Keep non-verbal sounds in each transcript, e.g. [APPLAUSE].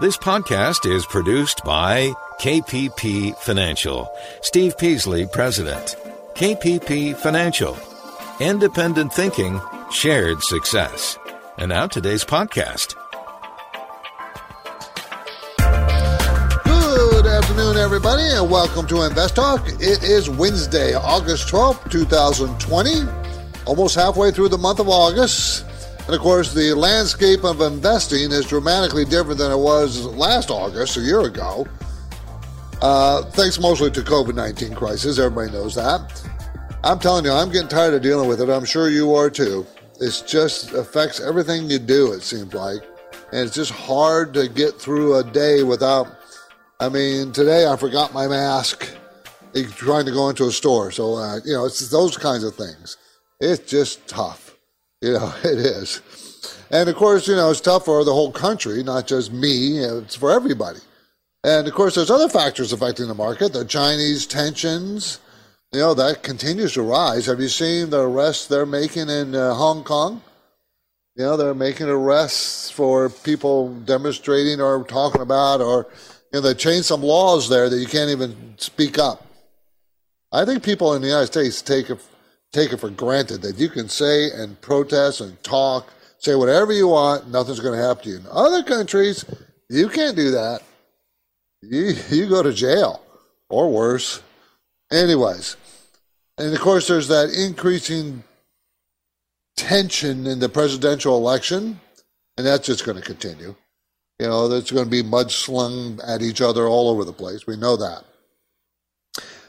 This podcast is produced by KPP Financial. Steve Peasley, President. KPP Financial. Independent thinking, shared success. And now today's podcast. Good afternoon, everybody, and welcome to Invest Talk. It is Wednesday, August 12th, 2020, almost halfway through the month of August. And of course, the landscape of investing is dramatically different than it was last August, a year ago. Uh, thanks mostly to COVID 19 crisis. Everybody knows that. I'm telling you, I'm getting tired of dealing with it. I'm sure you are too. It just affects everything you do, it seems like. And it's just hard to get through a day without. I mean, today I forgot my mask trying to go into a store. So, uh, you know, it's those kinds of things. It's just tough. You know, [LAUGHS] it is. And of course, you know, it's tough for the whole country, not just me, it's for everybody. And of course, there's other factors affecting the market. The Chinese tensions, you know, that continues to rise. Have you seen the arrests they're making in uh, Hong Kong? You know, they're making arrests for people demonstrating or talking about, or, you know, they changed some laws there that you can't even speak up. I think people in the United States take it take it for granted that you can say and protest and talk, say whatever you want, nothing's going to happen to you. In other countries, you can't do that. You, you go to jail or worse. Anyways, and of course, there's that increasing tension in the presidential election, and that's just going to continue. You know, there's going to be mudslung at each other all over the place. We know that.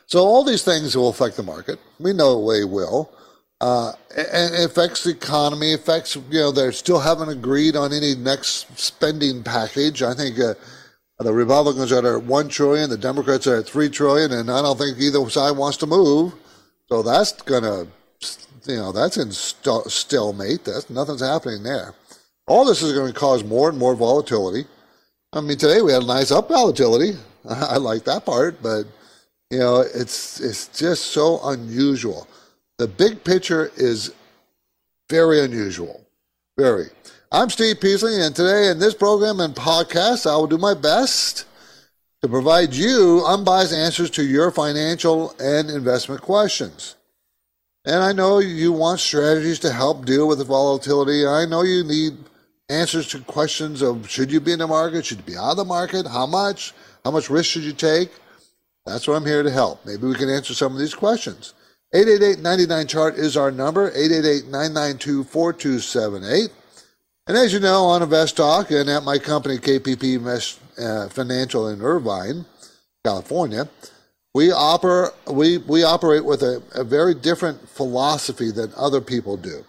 So all these things will affect the market. We know they will. Uh, and it affects the economy, affects, you know, they still haven't agreed on any next spending package. I think uh, the Republicans are at one trillion, the Democrats are at three trillion, and I don't think either side wants to move. So that's to, you know, that's in st- stalemate. That's nothing's happening there. All this is going to cause more and more volatility. I mean, today we had a nice up volatility. [LAUGHS] I like that part, but you know, it's it's just so unusual. The big picture is very unusual. Very. I'm Steve Peasley, and today in this program and podcast, I will do my best to provide you unbiased answers to your financial and investment questions. And I know you want strategies to help deal with the volatility. I know you need answers to questions of should you be in the market, should you be out of the market, how much, how much risk should you take? That's what I'm here to help. Maybe we can answer some of these questions. 888-99-CHART is our number, 888-992-4278. And as you know, on Invest Talk and at my company, KPP Invest, uh, Financial in Irvine, California, we, oper- we, we operate with a, a very different philosophy than other people do.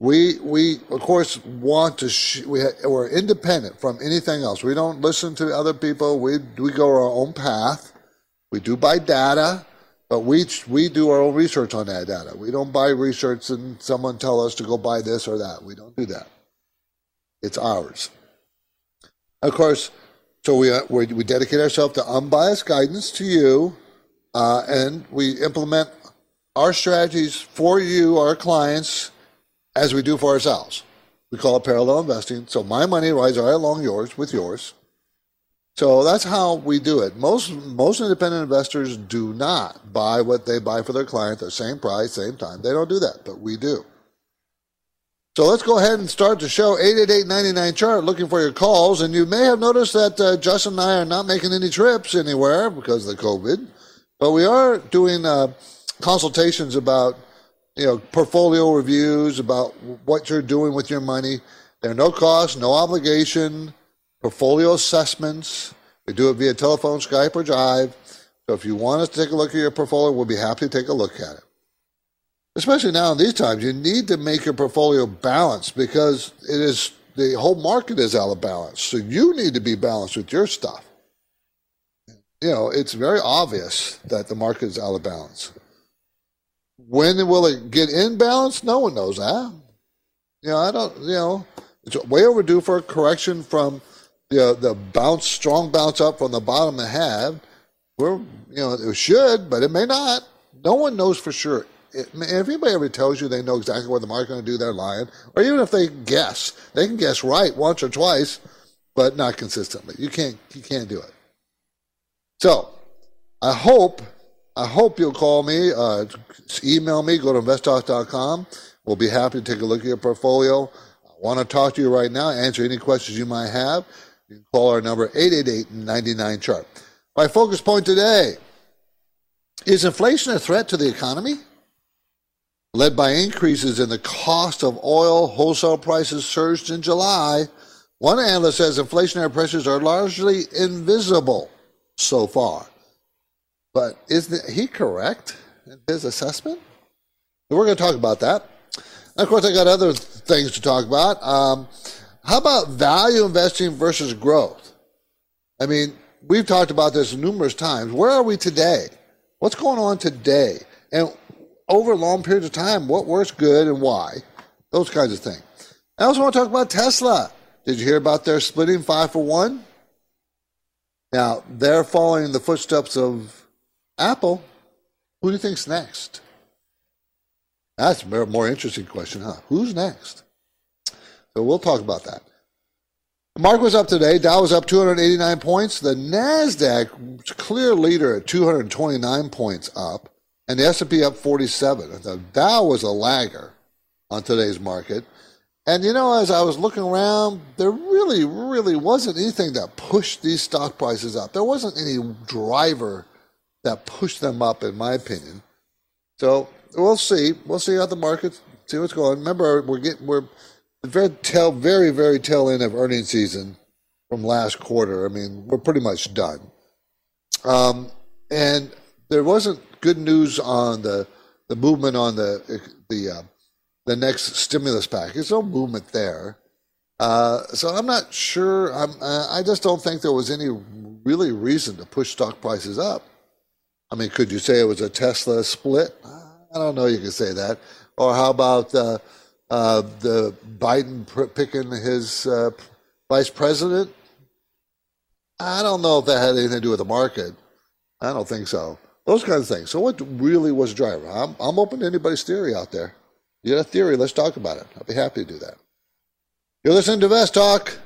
We, we of course, want to, sh- we ha- we're independent from anything else. We don't listen to other people. We, we go our own path we do buy data, but we we do our own research on that data. We don't buy research and someone tell us to go buy this or that. We don't do that. It's ours. Of course, so we uh, we, we dedicate ourselves to unbiased guidance to you, uh, and we implement our strategies for you, our clients, as we do for ourselves. We call it parallel investing. So my money rides right along yours with yours. So that's how we do it. Most most independent investors do not buy what they buy for their client the same price, same time. They don't do that, but we do. So let's go ahead and start the show. 888 chart looking for your calls. And you may have noticed that uh, Justin and I are not making any trips anywhere because of the COVID, but we are doing uh, consultations about you know portfolio reviews about what you're doing with your money. There are no costs, no obligation portfolio assessments. We do it via telephone, Skype, or Jive. So if you want us to take a look at your portfolio, we'll be happy to take a look at it. Especially now in these times, you need to make your portfolio balanced because it is the whole market is out of balance. So you need to be balanced with your stuff. You know, it's very obvious that the market is out of balance. When will it get in balance? No one knows that. You know, I don't, you know, it's way overdue for a correction from the the bounce, strong bounce up from the bottom it had. We're, you know, it should, but it may not. No one knows for sure. It, if anybody ever tells you they know exactly what the market's going to do, they're lying. Or even if they guess, they can guess right once or twice. but not consistently. You can't you can't do it. So I hope I hope you'll call me, uh, email me, go to investtalk.com. We'll be happy to take a look at your portfolio. I want to talk to you right now, answer any questions you might have. You can call our number 888-99-CHART. My focus point today, is inflation a threat to the economy? Led by increases in the cost of oil, wholesale prices surged in July. One analyst says inflationary pressures are largely invisible so far. But is he correct in his assessment? we're going to talk about that. And of course, I got other things to talk about. Um, how about value investing versus growth? I mean, we've talked about this numerous times. Where are we today? What's going on today? And over long periods of time, what works good and why? Those kinds of things. I also want to talk about Tesla. Did you hear about their splitting five for one? Now, they're following the footsteps of Apple. Who do you think's next? That's a more interesting question, huh? Who's next? So we'll talk about that. The market was up today. Dow was up 289 points. The Nasdaq clear leader at 229 points up, and the S&P up 47. The Dow was a lagger on today's market. And you know, as I was looking around, there really, really wasn't anything that pushed these stock prices up. There wasn't any driver that pushed them up, in my opinion. So we'll see. We'll see how the market see what's going. Remember, we're getting we're very tail, very, very tail end of earnings season from last quarter. I mean, we're pretty much done. Um, and there wasn't good news on the the movement on the the uh, the next stimulus package. There's no movement there. Uh, so I'm not sure. I'm, uh, I just don't think there was any really reason to push stock prices up. I mean, could you say it was a Tesla split? I don't know. You could say that. Or how about uh, uh, the Biden picking his uh, vice president. I don't know if that had anything to do with the market. I don't think so. Those kinds of things. So, what really was driving? I'm, I'm open to anybody's theory out there. You got a theory? Let's talk about it. I'll be happy to do that. You're listening to Vest Talk.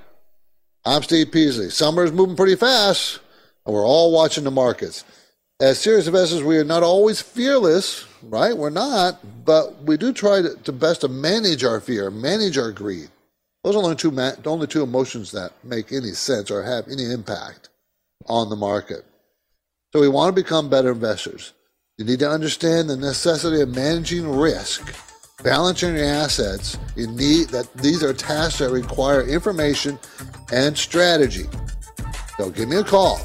I'm Steve Peasley. Summer is moving pretty fast, and we're all watching the markets. As serious investors, we are not always fearless right? We're not, but we do try to, to best to manage our fear, manage our greed. Those are only two, the only two emotions that make any sense or have any impact on the market. So we want to become better investors. You need to understand the necessity of managing risk, balancing your assets. You need that these are tasks that require information and strategy. So give me a call.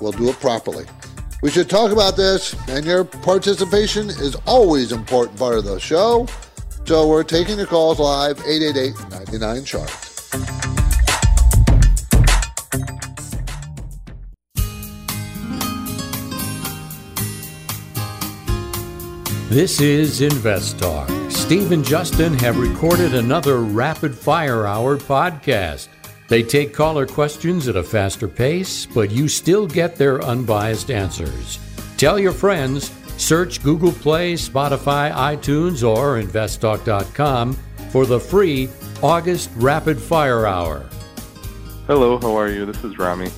We'll do it properly. We should talk about this, and your participation is always an important part of the show. So we're taking your calls live, 888-99-CHART. This is Invest Talk. Steve and Justin have recorded another Rapid Fire Hour podcast. They take caller questions at a faster pace, but you still get their unbiased answers. Tell your friends, search Google Play, Spotify, iTunes, or investtalk.com for the free August Rapid Fire Hour. Hello, how are you? This is Rami.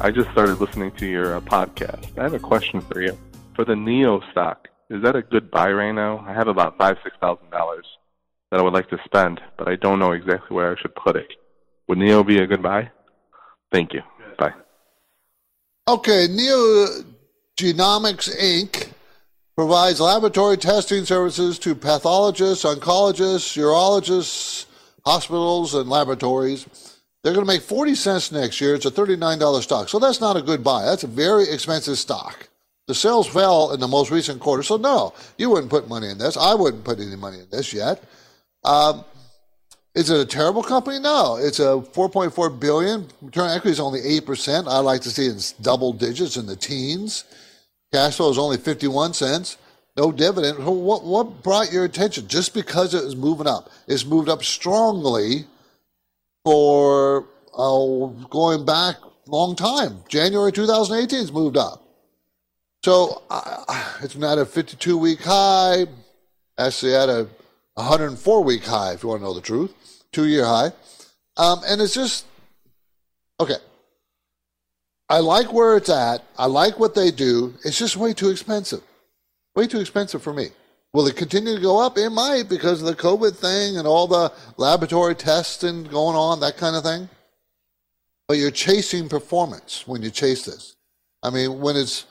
I just started listening to your uh, podcast. I have a question for you. For the Neo stock, is that a good buy right now? I have about five, six thousand dollars that I would like to spend, but I don't know exactly where I should put it. Would NIO be a good buy? Thank you. Bye. Okay, NIO Genomics Inc. provides laboratory testing services to pathologists, oncologists, urologists, hospitals, and laboratories. They're going to make 40 cents next year. It's a $39 stock. So that's not a good buy. That's a very expensive stock. The sales fell in the most recent quarter. So, no, you wouldn't put money in this. I wouldn't put any money in this yet. Um, is it a terrible company? No. It's a 4.4 billion. Return equity is only 8%. I like to see it in double digits in the teens. Cash flow is only 51 cents. No dividend. What, what brought your attention? Just because it was moving up. It's moved up strongly for uh, going back long time. January 2018 has moved up. So uh, it's not a 52 week high. Actually, at a 104 week high, if you want to know the truth two year high. Um, and it's just Okay. I like where it's at. I like what they do. It's just way too expensive. Way too expensive for me. Will it continue to go up? It might because of the COVID thing and all the laboratory testing going on, that kind of thing. But you're chasing performance when you chase this. I mean, when it's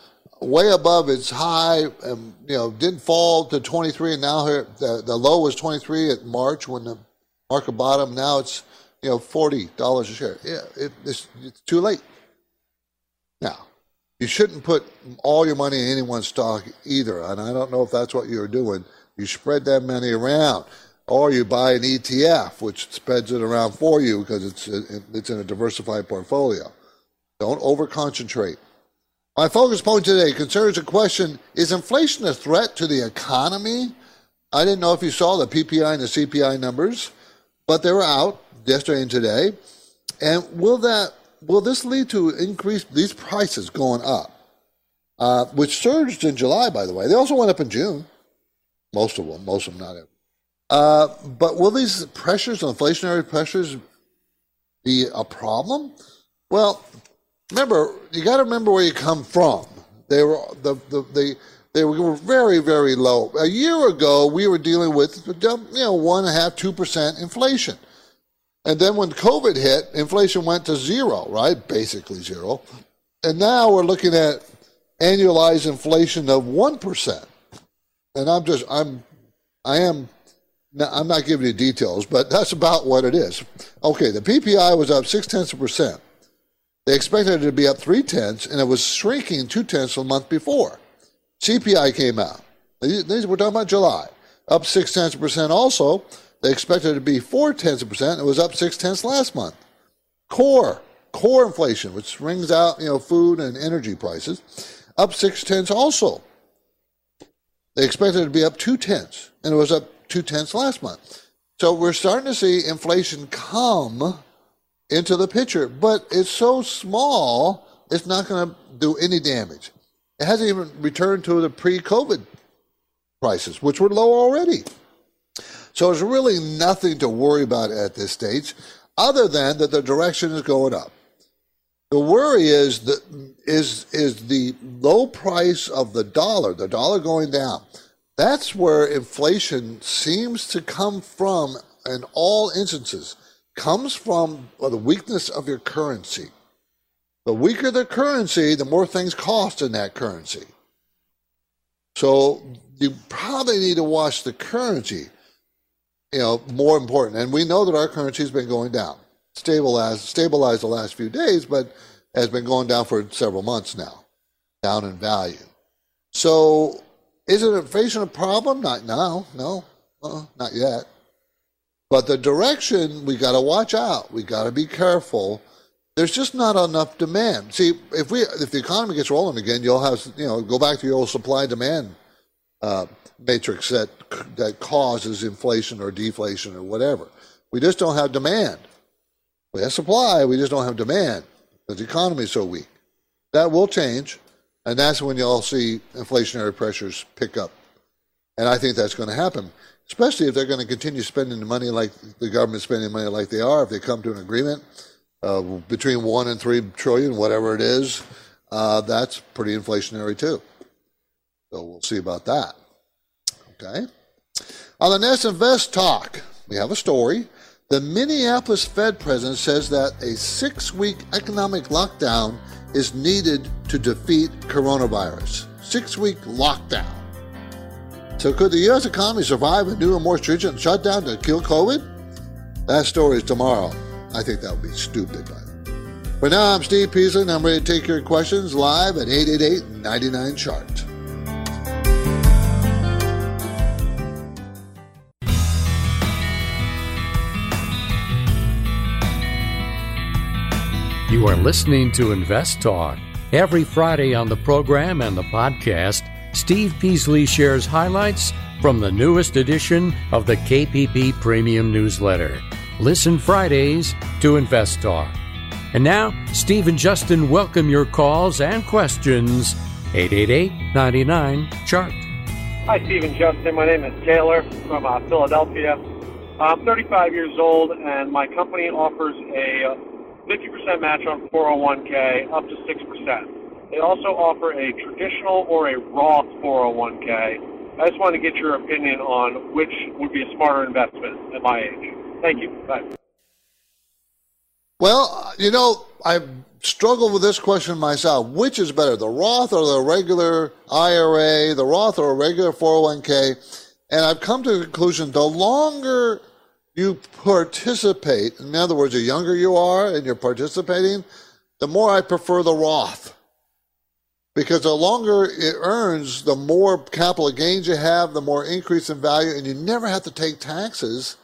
way above its high, and, you know, didn't fall to 23, and now here, the, the low was 23 at March when the market bottom. Now it's you know forty dollars a share. Yeah, it, it's, it's too late. Now, you shouldn't put all your money in any one stock either, and I don't know if that's what you're doing. You spread that money around, or you buy an ETF which spreads it around for you because it's it's in a diversified portfolio. Don't over concentrate. My focus point today concerns the question Is inflation a threat to the economy? I didn't know if you saw the PPI and the CPI numbers, but they were out yesterday and today. And will that will this lead to increase these prices going up, uh, which surged in July, by the way? They also went up in June. Most of them, most of them, not. Uh, but will these pressures, inflationary pressures, be a problem? Well, remember, you got to remember where you come from. They were the, the, the they were very, very low. A year ago, we were dealing with, you know, one and a half, two percent inflation. And then when COVID hit, inflation went to zero, right? Basically zero. And now we're looking at annualized inflation of 1%. And I'm just, I'm, I am, I'm not giving you details, but that's about what it is. Okay, the PPI was up six tenths of percent. They expected it to be up three tenths, and it was shrinking two tenths a month before. CPI came out. These, we're talking about July, up six tenths percent also. They expected it to be four tenths percent. It was up six tenths last month. Core, core inflation, which rings out, you know, food and energy prices, up six tenths also. They expected it to be up two tenths, and it was up two tenths last month. So we're starting to see inflation come into the picture, but it's so small, it's not going to do any damage. It hasn't even returned to the pre COVID prices, which were low already. So there's really nothing to worry about at this stage, other than that the direction is going up. The worry is that is is the low price of the dollar, the dollar going down. That's where inflation seems to come from in all instances. Comes from the weakness of your currency. The weaker the currency, the more things cost in that currency. So you probably need to watch the currency, you know, more important. And we know that our currency has been going down, stabilized, stabilized the last few days, but has been going down for several months now, down in value. So is it inflation a problem? Not now, no, uh not yet. But the direction we got to watch out. We got to be careful there's just not enough demand. See, if we if the economy gets rolling again, you'll have you know go back to your old supply demand uh, matrix that that causes inflation or deflation or whatever. We just don't have demand. We have supply, we just don't have demand because the economy is so weak. That will change, and that's when you'll see inflationary pressures pick up. And I think that's going to happen, especially if they're going to continue spending the money like the government spending money like they are. If they come to an agreement uh, between one and three trillion, whatever it is, uh, that's pretty inflationary too. So we'll see about that. Okay. On the Nest Invest talk, we have a story. The Minneapolis Fed president says that a six week economic lockdown is needed to defeat coronavirus. Six week lockdown. So, could the U.S. economy survive a new and more stringent shutdown to kill COVID? That story is tomorrow. I think that would be stupid. But now I'm Steve Peasley, and I'm ready to take your questions live at 888 99 Chart. You are listening to Invest Talk. Every Friday on the program and the podcast, Steve Peasley shares highlights from the newest edition of the KPP Premium Newsletter. Listen Fridays to Invest Talk. And now, Steve and Justin welcome your calls and questions. 888 99 Chart. Hi, Steve and Justin. My name is Taylor from uh, Philadelphia. I'm 35 years old, and my company offers a 50% match on 401k up to 6%. They also offer a traditional or a Roth 401k. I just want to get your opinion on which would be a smarter investment at my age. Thank you. Bye. Well, you know, I've struggled with this question myself. Which is better, the Roth or the regular IRA, the Roth or a regular 401k? And I've come to the conclusion the longer you participate, in other words, the younger you are and you're participating, the more I prefer the Roth. Because the longer it earns, the more capital gains you have, the more increase in value, and you never have to take taxes.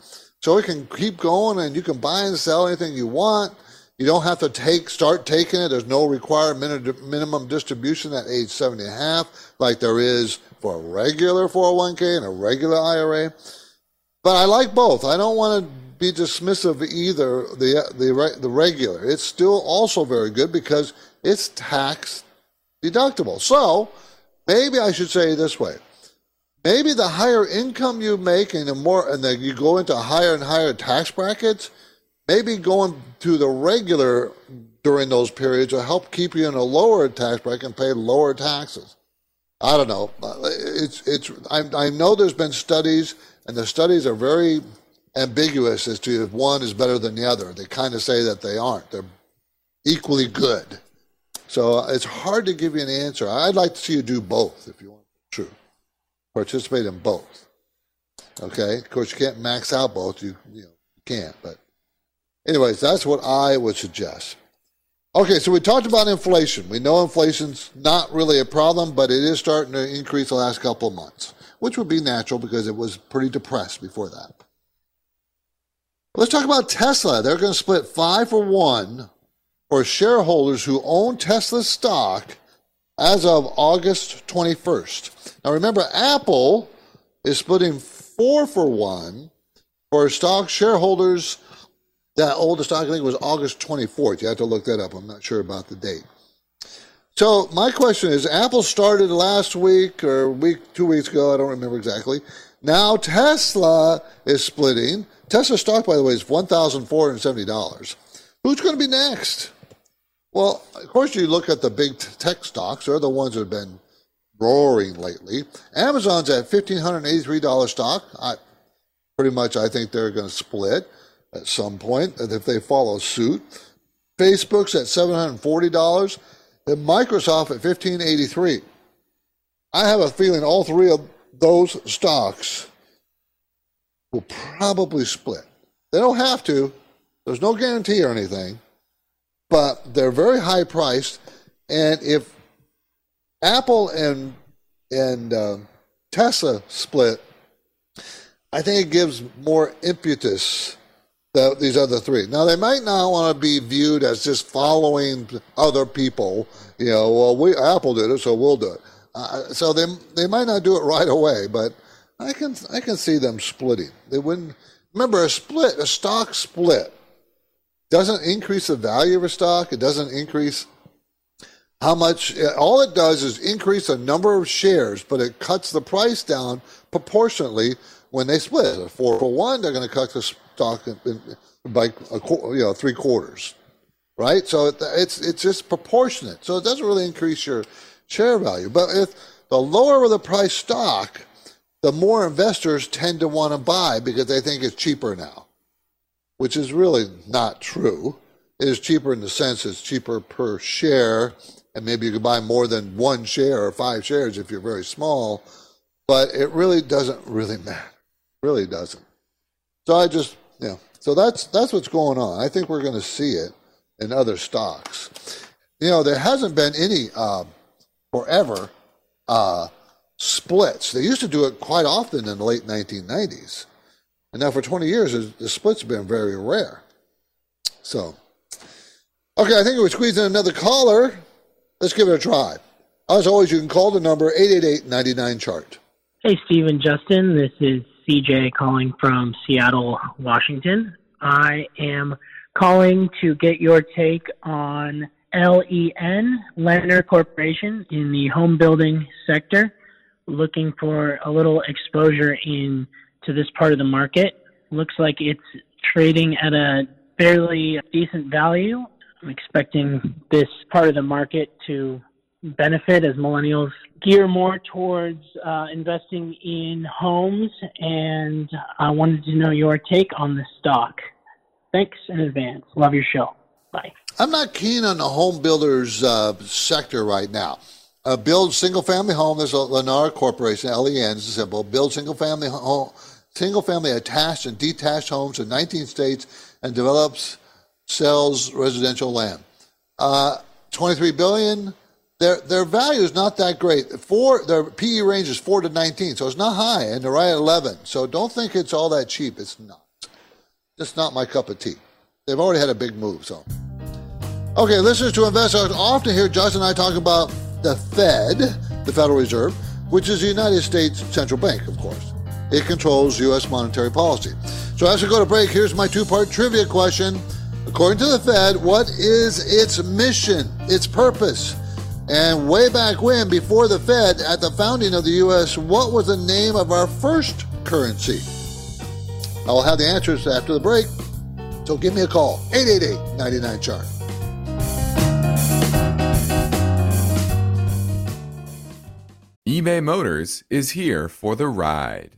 So it can keep going and you can buy and sell anything you want. You don't have to take, start taking it. There's no required minimum distribution at age 70 and a half, like there is for a regular 401k and a regular IRA. But I like both. I don't want to be dismissive either the the the regular. It's still also very good because it's tax deductible. So maybe I should say this way: maybe the higher income you make and the more and then you go into higher and higher tax brackets, maybe going to the regular during those periods will help keep you in a lower tax bracket and pay lower taxes. I don't know. Uh, it's it's. I, I know there's been studies, and the studies are very ambiguous as to if one is better than the other. They kind of say that they aren't. They're equally good. So uh, it's hard to give you an answer. I'd like to see you do both if you want. True. Participate in both. Okay. Of course, you can't max out both. You you know you can't. But anyways, that's what I would suggest. Okay, so we talked about inflation. We know inflation's not really a problem, but it is starting to increase the last couple of months, which would be natural because it was pretty depressed before that. Let's talk about Tesla. They're going to split five for one for shareholders who own Tesla stock as of August 21st. Now remember, Apple is splitting four for one for stock shareholders that oldest stock, I think, was August 24th. You have to look that up. I'm not sure about the date. So my question is, Apple started last week or week, two weeks ago. I don't remember exactly. Now Tesla is splitting. Tesla stock, by the way, is $1,470. Who's going to be next? Well, of course, you look at the big tech stocks. They're the ones that have been roaring lately. Amazon's at $1,583 stock. I, pretty much, I think they're going to split at some point if they follow suit. Facebook's at $740 and Microsoft at 1,583. I have a feeling all three of those stocks will probably split. They don't have to. There's no guarantee or anything, but they're very high priced. And if Apple and and uh, Tesla split, I think it gives more impetus the, these other three. Now, they might not want to be viewed as just following other people. You know, well, we Apple did it, so we'll do it. Uh, so they they might not do it right away, but I can I can see them splitting. They wouldn't remember a split, a stock split doesn't increase the value of a stock. It doesn't increase how much. All it does is increase the number of shares, but it cuts the price down proportionately when they split. Four for one, they're going to cut the stock by you know three quarters, right? So it's it's just proportionate. So it doesn't really increase your share value. But if the lower the price stock, the more investors tend to want to buy because they think it's cheaper now, which is really not true. It is cheaper in the sense it's cheaper per share, and maybe you can buy more than one share or five shares if you're very small. But it really doesn't really matter. Really doesn't. So I just yeah. So that's that's what's going on. I think we're going to see it in other stocks. You know, there hasn't been any uh, forever uh, splits. They used to do it quite often in the late 1990s, and now for 20 years, the splits been very rare. So, okay, I think we're squeezing another caller. Let's give it a try. As always, you can call the number 888 chart. Hey, Stephen Justin. This is CJ calling from Seattle, Washington. I am calling to get your take on LEN, Lennar Corporation, in the home building sector. Looking for a little exposure in to this part of the market. Looks like it's trading at a fairly decent value. I'm expecting this part of the market to benefit as millennials gear more towards uh, investing in homes, and I wanted to know your take on the stock. Thanks in advance. Love your show. Bye. I'm not keen on the home builders uh, sector right now. Uh, build single family home. There's a Lennar Corporation, LEN is simple. Build single family home, single family attached and detached homes in 19 states and develops, sells residential land. Uh, 23 billion. Their their value is not that great. Four their PE range is four to 19, so it's not high, and they're right at 11. So don't think it's all that cheap. It's not. It's not my cup of tea. They've already had a big move, so. Okay, listeners to investors often hear Justin and I talk about the Fed, the Federal Reserve, which is the United States central bank, of course. It controls U.S. monetary policy. So as we go to break, here's my two part trivia question. According to the Fed, what is its mission, its purpose? And way back when, before the Fed, at the founding of the U.S., what was the name of our first currency? I will have the answers after the break. So give me a call, 888 99 Chart. eBay Motors is here for the ride.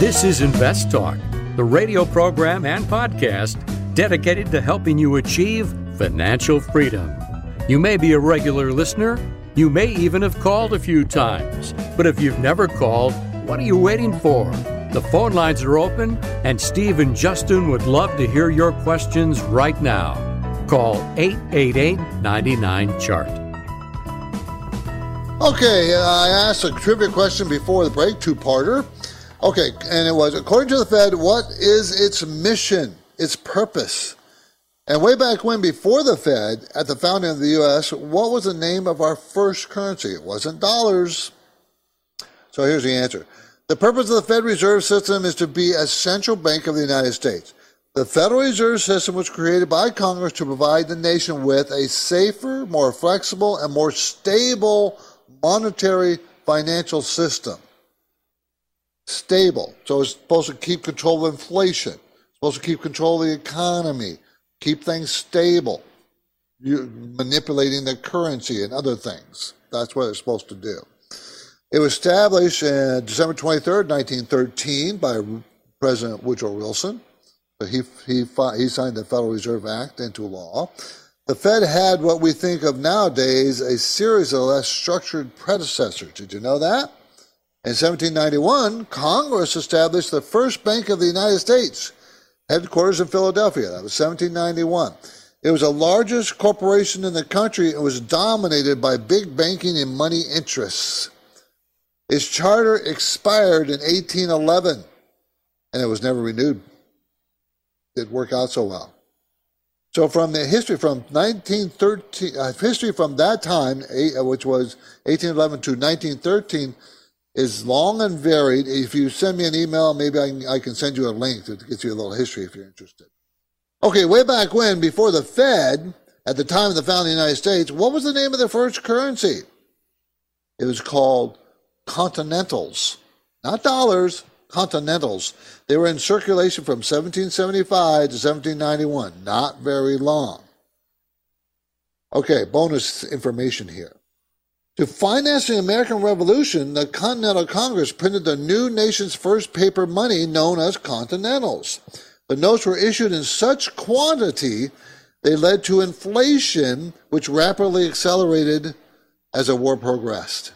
This is Invest Talk, the radio program and podcast dedicated to helping you achieve financial freedom. You may be a regular listener, you may even have called a few times, but if you've never called, what are you waiting for? The phone lines are open, and Steve and Justin would love to hear your questions right now. Call 888 99 Chart. Okay, uh, I asked a trivia question before the break, two parter. Okay, and it was according to the Fed, what is its mission, its purpose? And way back when, before the Fed, at the founding of the U.S., what was the name of our first currency? It wasn't dollars. So here's the answer. The purpose of the Fed Reserve System is to be a central bank of the United States. The Federal Reserve System was created by Congress to provide the nation with a safer, more flexible, and more stable monetary financial system. Stable. So it's supposed to keep control of inflation, it's supposed to keep control of the economy, keep things stable, you, manipulating the currency and other things. That's what it's supposed to do. It was established on December 23rd, 1913, by President Woodrow Wilson. He, he, he signed the Federal Reserve Act into law. The Fed had what we think of nowadays a series of less structured predecessors. Did you know that? In 1791, Congress established the first bank of the United States, headquarters in Philadelphia. That was 1791. It was the largest corporation in the country and was dominated by big banking and money interests. Its charter expired in 1811 and it was never renewed. It didn't work out so well. So from the history from 1913, uh, history from that time, uh, which was 1811 to 1913, is long and varied. If you send me an email, maybe I can, I can send you a link to get you a little history if you're interested. Okay, way back when, before the Fed, at the time of the founding of the United States, what was the name of the first currency? It was called continentals, not dollars, continentals. They were in circulation from 1775 to 1791, not very long. Okay, bonus information here. To finance the American Revolution, the Continental Congress printed the new nation's first paper money known as continentals. The notes were issued in such quantity they led to inflation, which rapidly accelerated as the war progressed.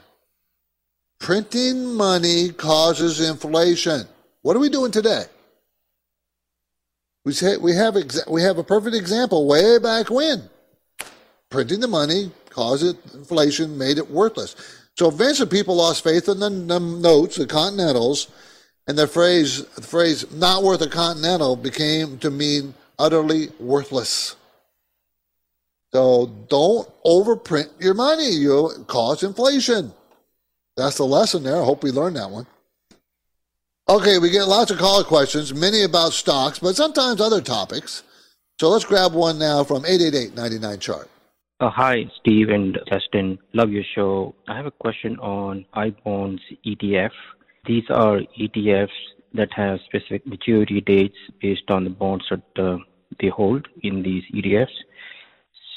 Printing money causes inflation. What are we doing today? We say we have exa- we have a perfect example way back when. Printing the money caused it, inflation, made it worthless. So eventually people lost faith in the, the notes, the continentals, and the phrase the phrase not worth a continental became to mean utterly worthless. So don't overprint your money. You'll cause inflation. That's the lesson there. I hope we learned that one. Okay, we get lots of caller questions, many about stocks, but sometimes other topics. So let's grab one now from 888 99 chart. Uh, hi, Steve and Justin. Love your show. I have a question on iBonds ETF. These are ETFs that have specific maturity dates based on the bonds that uh, they hold in these ETFs.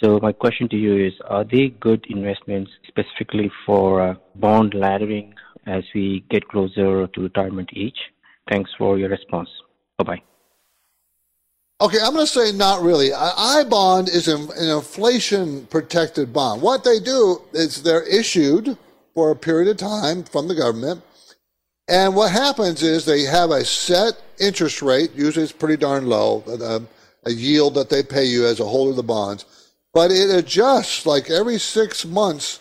So my question to you is, are they good investments specifically for uh, bond laddering as we get closer to retirement age? Thanks for your response. Bye-bye. Okay, I'm going to say not really. I bond is an inflation protected bond. What they do is they're issued for a period of time from the government. And what happens is they have a set interest rate, usually it's pretty darn low, um, a yield that they pay you as a holder of the bonds but it adjusts like every six months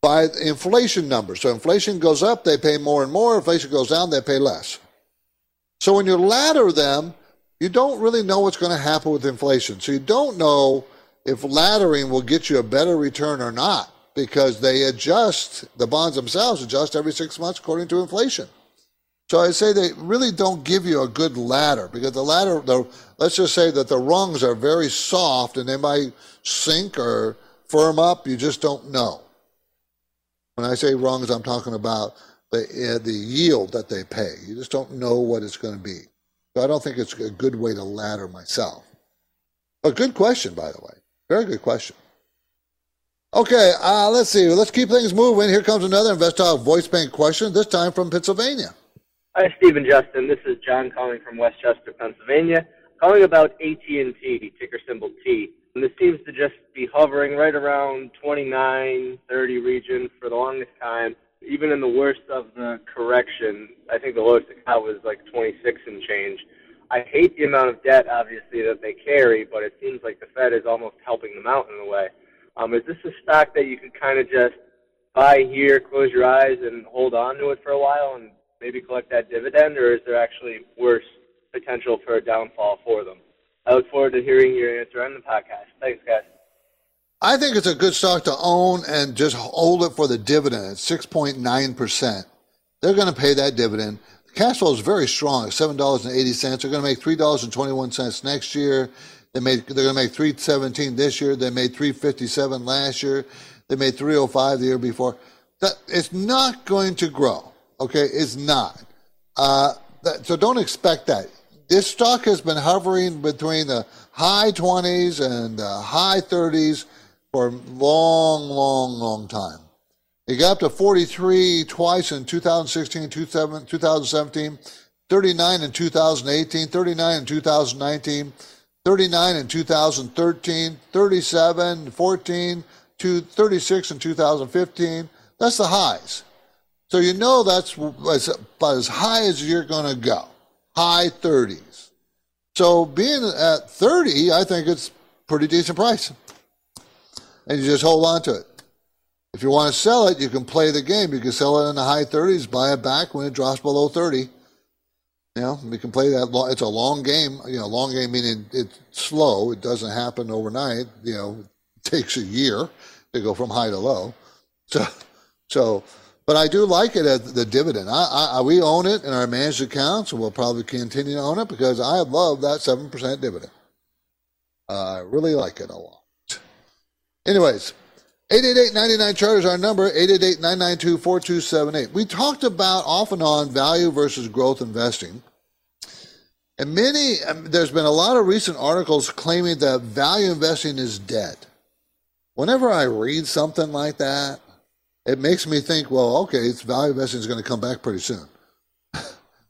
by inflation numbers. So inflation goes up, they pay more and more. Inflation goes down, they pay less. So when you ladder them, you don't really know what's going to happen with inflation. So you don't know if laddering will get you a better return or not because they adjust, the bonds themselves adjust every six months according to inflation. So I say they really don't give you a good ladder because the ladder, the, let's just say that the rungs are very soft and they might sink or firm up. You just don't know. When I say rungs, I'm talking about the, uh, the yield that they pay. You just don't know what it's going to be. So I don't think it's a good way to ladder myself. A good question, by the way. Very good question. Okay, uh, let's see. Let's keep things moving. Here comes another Investor Voice Bank question, this time from Pennsylvania. Hi, Stephen Justin. This is John calling from West Chester, Pennsylvania. Calling about AT&T, ticker symbol T. And this seems to just be hovering right around 29, 30 region for the longest time. Even in the worst of the correction, I think the lowest it got was like 26 and change. I hate the amount of debt, obviously, that they carry, but it seems like the Fed is almost helping them out in a way. Um, is this a stock that you could kind of just buy here, close your eyes, and hold on to it for a while and maybe collect that dividend, or is there actually worse potential for a downfall for them? I look forward to hearing your answer on the podcast. Thanks, guys. I think it's a good stock to own and just hold it for the dividend at 6.9%. They're going to pay that dividend. The cash flow is very strong at $7.80. They're going to make $3.21 next year. They made, they're going to make 317 this year. They made 357 last year. They made 305 the year before. That, it's not going to grow. Okay. It's not. Uh, that, so don't expect that. This stock has been hovering between the high 20s and the high 30s for a long, long, long time. It got up to 43 twice in 2016, 2017, 39 in 2018, 39 in 2019, 39 in 2013, 37, 14, 36 in 2015. That's the highs. So you know that's about as high as you're going to go. High 30s. So being at 30, I think it's pretty decent price and you just hold on to it. If you want to sell it, you can play the game. You can sell it in the high 30s, buy it back when it drops below 30. You know, we can play that. Long, It's a long game. You know, long game meaning it's slow. It doesn't happen overnight. You know, it takes a year to go from high to low. So, so, but I do like it as the dividend. I, I, we own it in our managed accounts, and we'll probably continue to own it because I love that seven percent dividend. Uh, I really like it a lot. Anyways, 888-99 chart is our number 888-992-4278 we talked about off and on value versus growth investing. And many um, there's been a lot of recent articles claiming that value investing is dead. Whenever i read something like that it makes me think well okay it's value investing is going to come back pretty soon. [LAUGHS]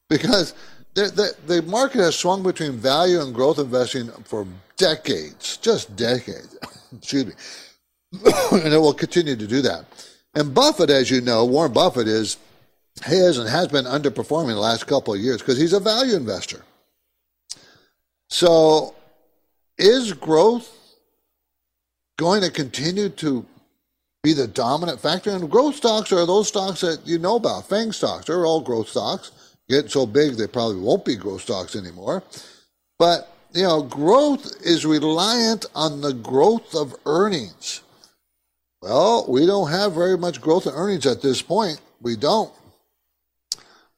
Because the, the, the market has swung between value and growth investing for decades just decades [LAUGHS] excuse me, [COUGHS] and it will continue to do that. And Buffett, as you know, Warren Buffett is has and has been underperforming the last couple of years because he's a value investor. So, is growth going to continue to be the dominant factor? And growth stocks are those stocks that you know about. FANG stocks, they're all growth stocks. Get so big they probably won't be growth stocks anymore. But you know, growth is reliant on the growth of earnings. Well, we don't have very much growth in earnings at this point. We don't.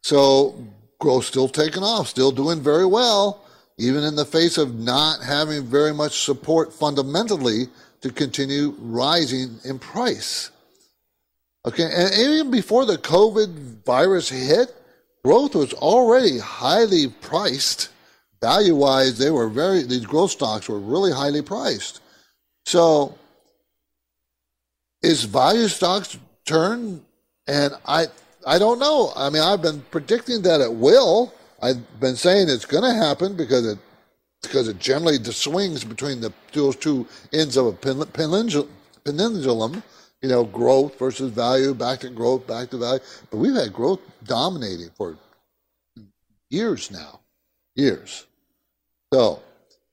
So growth still taking off, still doing very well, even in the face of not having very much support fundamentally to continue rising in price. Okay, and even before the COVID virus hit, growth was already highly priced value wise, they were very, these growth stocks were really highly priced. So, is value stocks turn? And I, I don't know. I mean, I've been predicting that it will. I've been saying it's going to happen because it, because it generally swings between the those two ends of a pendulum, you know, growth versus value, back to growth, back to value. But we've had growth dominating for years now, years. So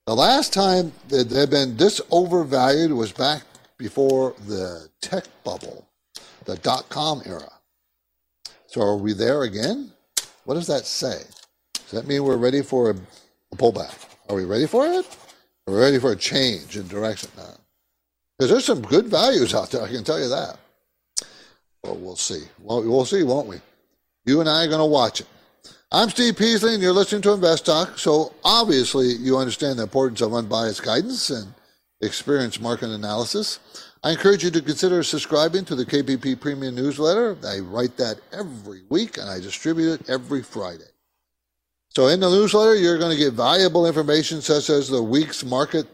the last time that they've been this overvalued was back before the tech bubble, the dot com era. So are we there again? What does that say? Does that mean we're ready for a, a pullback? Are we ready for it? Are we ready for a change in direction uh, now? Because there's some good values out there, I can tell you that. Well, we'll see. Well, we'll see, won't we? You and I are going to watch it. I'm Steve Peasley, and you're listening to Invest Talk. So obviously, you understand the importance of unbiased guidance and experienced market analysis. I encourage you to consider subscribing to the KPP Premium Newsletter. I write that every week, and I distribute it every Friday. So in the newsletter, you're going to get valuable information such as the week's market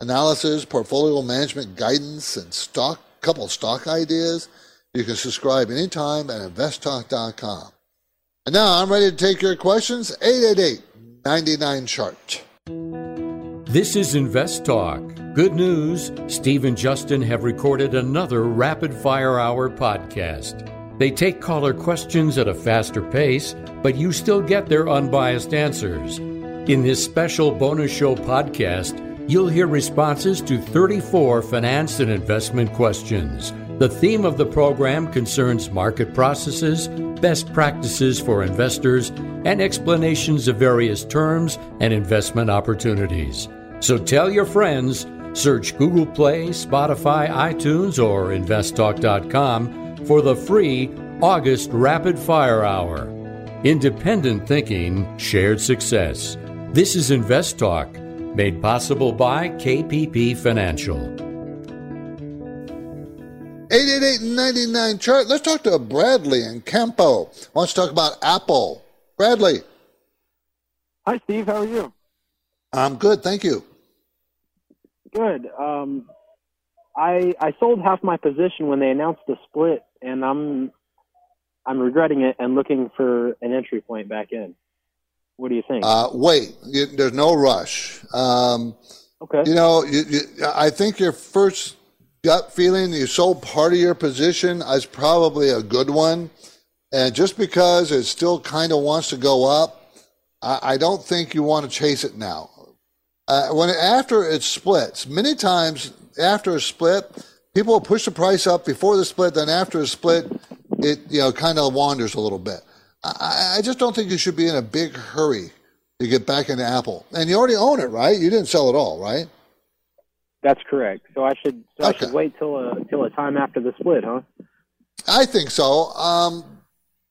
analysis, portfolio management guidance, and stock couple stock ideas. You can subscribe anytime at investtalk.com. And now I'm ready to take your questions. 888 99 chart. This is Invest Talk. Good news Steve and Justin have recorded another Rapid Fire Hour podcast. They take caller questions at a faster pace, but you still get their unbiased answers. In this special bonus show podcast, you'll hear responses to 34 finance and investment questions. The theme of the program concerns market processes, best practices for investors, and explanations of various terms and investment opportunities. So tell your friends, search Google Play, Spotify, iTunes, or investtalk.com for the free August Rapid Fire Hour. Independent thinking, shared success. This is Invest Talk, made possible by KPP Financial. 888-99 chart. Let's talk to Bradley and Campo. Wants to talk about Apple. Bradley. Hi, Steve. How are you? I'm good, thank you. Good. Um, I I sold half my position when they announced the split, and I'm I'm regretting it and looking for an entry point back in. What do you think? Uh, wait, you, there's no rush. Um, okay. You know, you, you, I think your first gut feeling you sold part of your position is probably a good one, and just because it still kind of wants to go up, I, I don't think you want to chase it now. Uh, when after it splits, many times after a split, people will push the price up before the split. Then after a split, it you know kind of wanders a little bit. I, I just don't think you should be in a big hurry to get back into Apple. And you already own it, right? You didn't sell it all, right? That's correct. So I should so Okay. I should wait till a till a time after the split, huh? I think so. Um,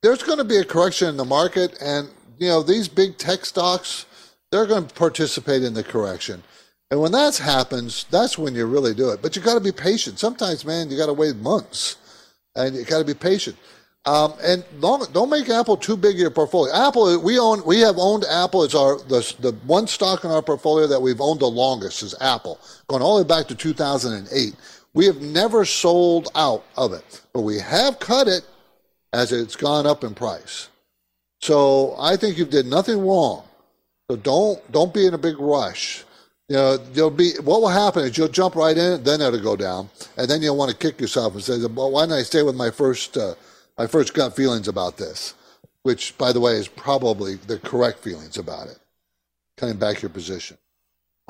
there's going to be a correction in the market, and you know these big tech stocks, they're going to participate in the correction. And when that happens, that's when you really do it. But you got to be patient. Sometimes, man, you got to wait months, and you got to be patient. Um, and don't, don't make Apple too big your portfolio. Apple, we own, we have owned Apple. It's our the, the one stock in our portfolio that we've owned the longest is Apple, going all the way back to 2008. We have never sold out of it, but we have cut it as it's gone up in price. So I think you did nothing wrong. So don't don't be in a big rush. You know, you'll be what will happen is you'll jump right in, then it'll go down, and then you'll want to kick yourself and say, "Well, why didn't I stay with my first uh, my first gut feelings about this?" Which, by the way, is probably the correct feelings about it. Cutting back your position.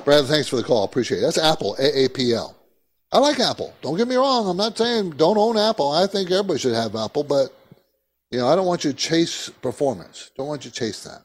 Brad, thanks for the call. Appreciate it. That's Apple, AAPL. I like Apple. Don't get me wrong. I'm not saying don't own Apple. I think everybody should have Apple, but you know, I don't want you to chase performance. Don't want you to chase that.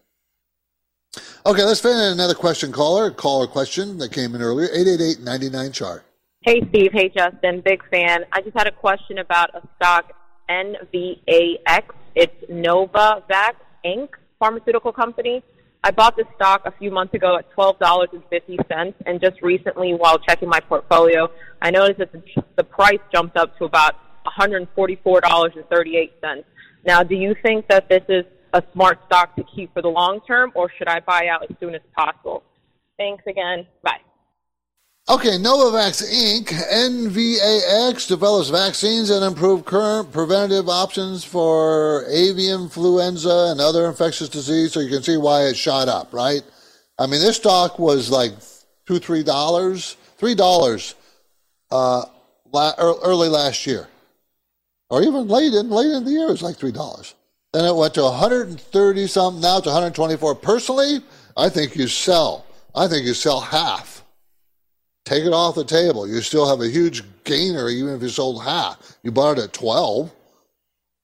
Okay, let's fit in another question caller. Caller question that came in earlier. 888-99 chart. Hey, Steve. Hey, Justin. Big fan. I just had a question about a stock, NVAX. It's Novavax Inc., pharmaceutical company. I bought this stock a few months ago at $12.50, and just recently, while checking my portfolio, I noticed that the, the price jumped up to about $144.38. Now, do you think that this is a smart stock to keep for the long term, or should I buy out as soon as possible? Thanks again. Bye. Okay, Novavax Inc., NVAX, develops vaccines and improve current preventative options for avian influenza and other infectious disease. So you can see why it shot up, right? I mean, this stock was like two, three dollars, three dollars uh, early last year, or even late in late in the year, it was like three dollars. Then it went to 130 something. Now it's 124. Personally, I think you sell. I think you sell half take it off the table. You still have a huge gainer even if you sold half. You bought it at 12.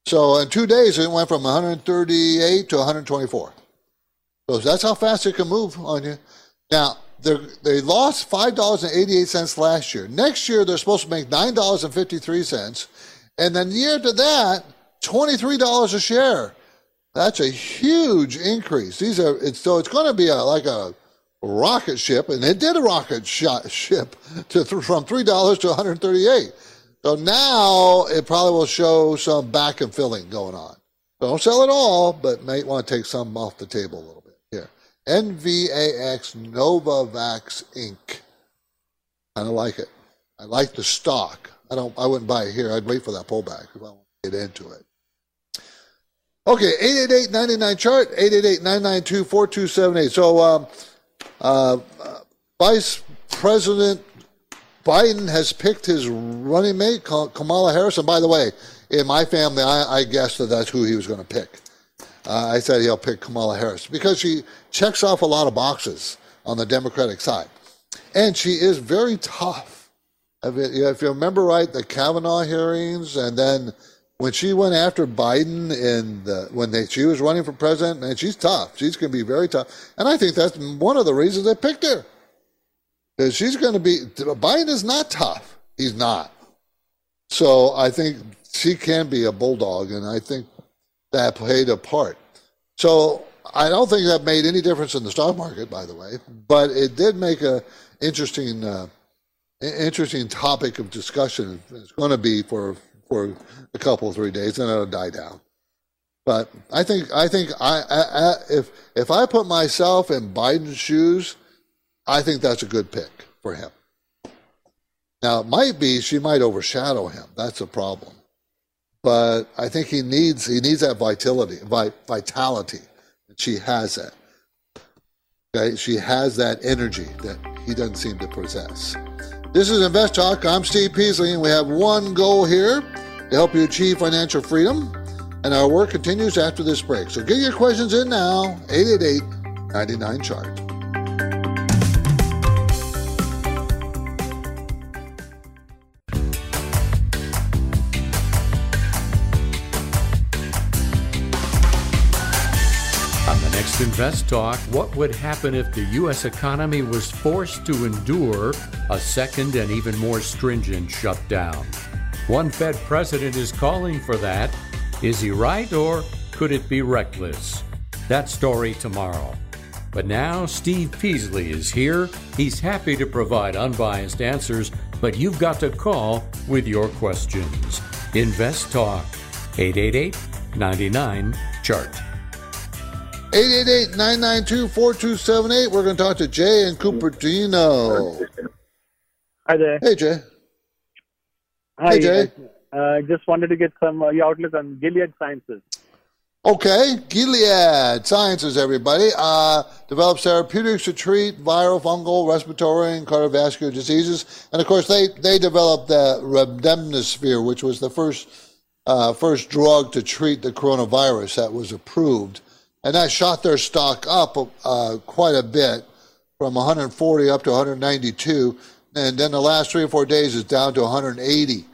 So in two days, it went from 138 to 124. So that's how fast it can move on you. Now, they're- lost $5.88 last year. Next year, they're supposed to make $9.53. And then the year to that, $23 a share. That's a huge increase. These are it's, so it's going to be a, like a rocket ship, and it did a rocket shot, ship to th- from three dollars to 138. So now it probably will show some back and filling going on. Don't sell it all, but may want to take some off the table a little bit here. NVAX Novavax Inc. Kind of like it. I like the stock. I don't. I wouldn't buy it here. I'd wait for that pullback if I want to get into it. Okay, 888-99 chart, 888-992-4278. So um, uh, uh, Vice President Biden has picked his running mate, Kamala Harris. And by the way, in my family, I, I guessed that that's who he was going to pick. Uh, I said he'll pick Kamala Harris because she checks off a lot of boxes on the Democratic side. And she is very tough. If you, if you remember right, the Kavanaugh hearings, and then when she went after Biden in the when they, she was running for president, and she's tough. She's going to be very tough, and I think that's one of the reasons they picked her. Because she's going to be, Biden is not tough. He's not. So I think she can be a bulldog, and I think that played a part. So I don't think that made any difference in the stock market, by the way, but it did make a interesting, uh, interesting topic of discussion. It's going to be for for a couple three days, and it'll die down. But I think I think I, I, I if if I put myself in Biden's shoes, I think that's a good pick for him. Now it might be she might overshadow him. That's a problem. But I think he needs he needs that vitality, vitality. She has it. Okay, she has that energy that he doesn't seem to possess. This is Invest Talk. I'm Steve Peasley, and we have one goal here to help you achieve financial freedom. And our work continues after this break. So get your questions in now, 888 99 Chart. On the next Invest Talk what would happen if the U.S. economy was forced to endure a second and even more stringent shutdown. One Fed president is calling for that. Is he right or could it be reckless? That story tomorrow. But now Steve Peasley is here. He's happy to provide unbiased answers, but you've got to call with your questions. Invest Talk 888 99 Chart. 888-992-4278. We're going to talk to Jay and Cupertino. Hi there. Hey, Jay. Hi, hey, Jay. I uh, just wanted to get some uh, your outlook on Gilead Sciences. Okay, Gilead Sciences, everybody, uh, develops therapeutics to treat viral, fungal, respiratory, and cardiovascular diseases. And of course, they, they developed the remdesivir, which was the first, uh, first drug to treat the coronavirus that was approved and that shot their stock up uh, quite a bit from 140 up to 192, and then the last three or four days is down to 180.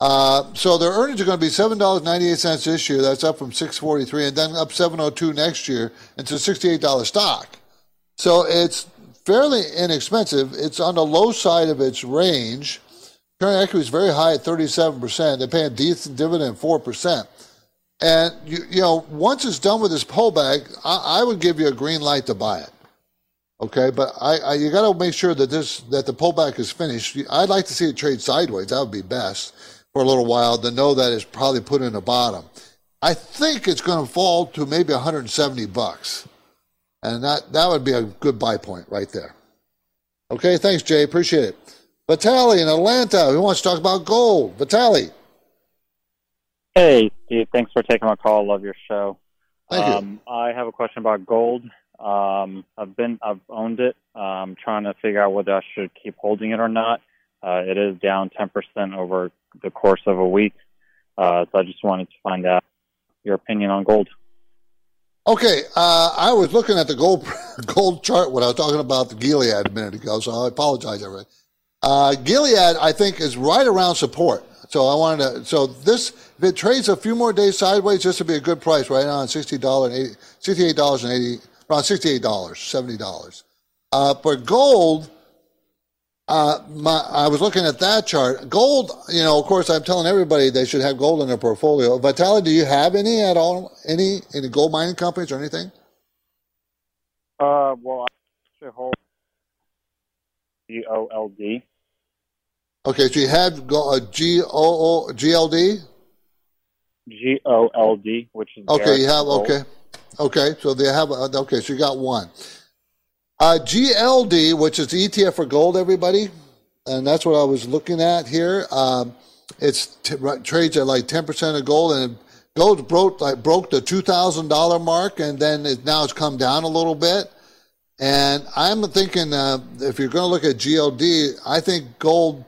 Uh, so their earnings are going to be seven dollars ninety eight cents this year. That's up from six forty three, and then up seven oh two next year. It's a sixty eight dollar stock. So it's fairly inexpensive. It's on the low side of its range. Current equity is very high at thirty seven percent. They're paying a decent dividend four percent. And you, you know, once it's done with this pullback, I, I would give you a green light to buy it. Okay, but I, I you got to make sure that this that the pullback is finished. I'd like to see it trade sideways. That would be best for a little while to know that it's probably put in a bottom. I think it's going to fall to maybe 170 bucks, and that that would be a good buy point right there. Okay, thanks, Jay. Appreciate it. Vitali in Atlanta, who wants to talk about gold? Vitali. Hey, Steve. Thanks for taking my call. Love your show. Thank um, you. I have a question about gold. Um, I've been, I've owned it. I'm trying to figure out whether I should keep holding it or not. Uh, it is down 10% over the course of a week. Uh, so I just wanted to find out your opinion on gold. Okay, uh, I was looking at the gold [LAUGHS] gold chart when I was talking about the Gilead a minute ago, so I apologize, everybody. Uh, Gilead, I think, is right around support. So I wanted to. So this, if it trades a few more days sideways, this would be a good price right now on sixty dollars and eighty, sixty-eight dollars and eighty, around sixty-eight dollars, seventy dollars. Uh, but gold, uh, my, I was looking at that chart. Gold, you know, of course, I'm telling everybody they should have gold in their portfolio. Vitali, do you have any at all? Any any gold mining companies or anything? Uh, well, I hold G O L D. Okay, so you have uh, G O O G L D. G O L D, which is okay. You have okay, okay. So they have uh, okay. So you got one. Uh, GLD, which is ETF for gold, everybody, and that's what I was looking at here. Um, it's t- trades at like ten percent of gold, and gold broke like broke the two thousand dollar mark, and then it, now it's come down a little bit. And I'm thinking uh, if you're going to look at GLD, I think gold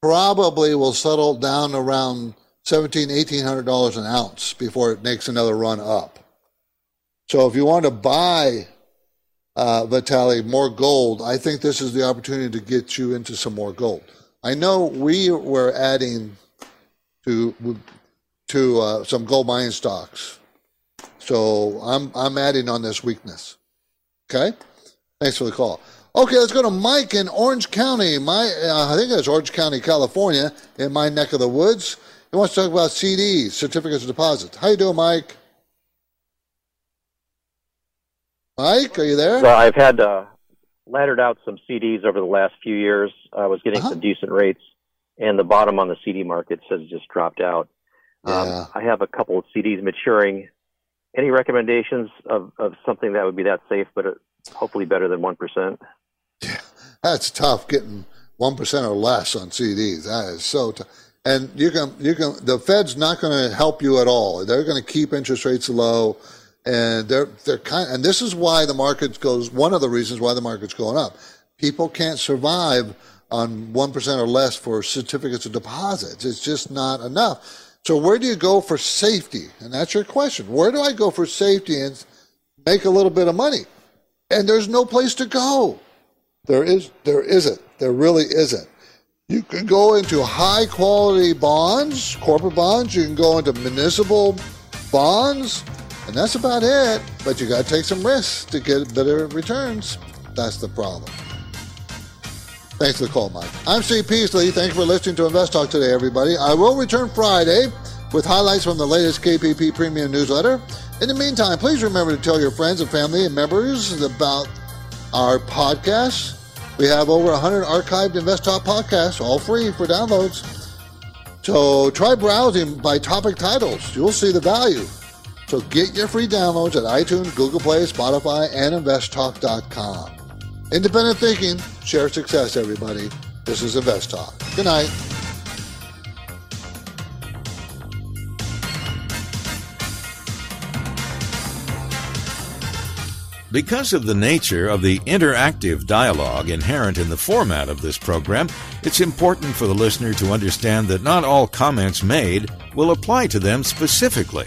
probably will settle down around seventeen, eighteen hundred dollars an ounce before it makes another run up. So if you want to buy uh, Vitali more gold, I think this is the opportunity to get you into some more gold. I know we were adding to to uh, some gold mining stocks, so I'm I'm adding on this weakness. Okay, thanks for the call. Okay, let's go to Mike in Orange County. My, uh, I think it's Orange County, California, in my neck of the woods. He wants to talk about CDs, certificates of deposit. How you doing, Mike? Mike, are you there? So I've had uh, laddered out some CDs over the last few years. I was getting Uh-huh. some decent rates, and the bottom on the CD market says it just dropped out. Yeah. Um, I have a couple of CDs maturing. Any recommendations of, of something that would be that safe, but uh, hopefully better than one Yeah. [LAUGHS] That's tough getting one percent or less on CDs. That is so tough. And you can you can the Fed's not going to help you at all. They're going to keep interest rates low, and they're they're kind. And this is why the market goes. One of the reasons why the market's going up. People can't survive on one percent or less for certificates of deposits. It's just not enough. So where do you go for safety? And that's your question. Where do I go for safety and make a little bit of money? And there's no place to go. There is there isn't. There really isn't. You can go into high quality bonds, corporate bonds, you can go into municipal bonds, and that's about it. But you gotta take some risks to get better returns. That's the problem. Thanks for the call, Mike. I'm Steve Peasley. Thanks for listening to Invest Talk today, everybody. I will return Friday with highlights from the latest KPP Premium newsletter. In the meantime, please remember to tell your friends and family and members about our podcast. We have over 100 archived Invest Talk podcasts, all free for downloads. So try browsing by topic titles. You'll see the value. So get your free downloads at iTunes, Google Play, Spotify, and investtalk.com. Independent thinking, share success, everybody. This is Invest Talk. Good night. Because of the nature of the interactive dialogue inherent in the format of this program, it's important for the listener to understand that not all comments made will apply to them specifically.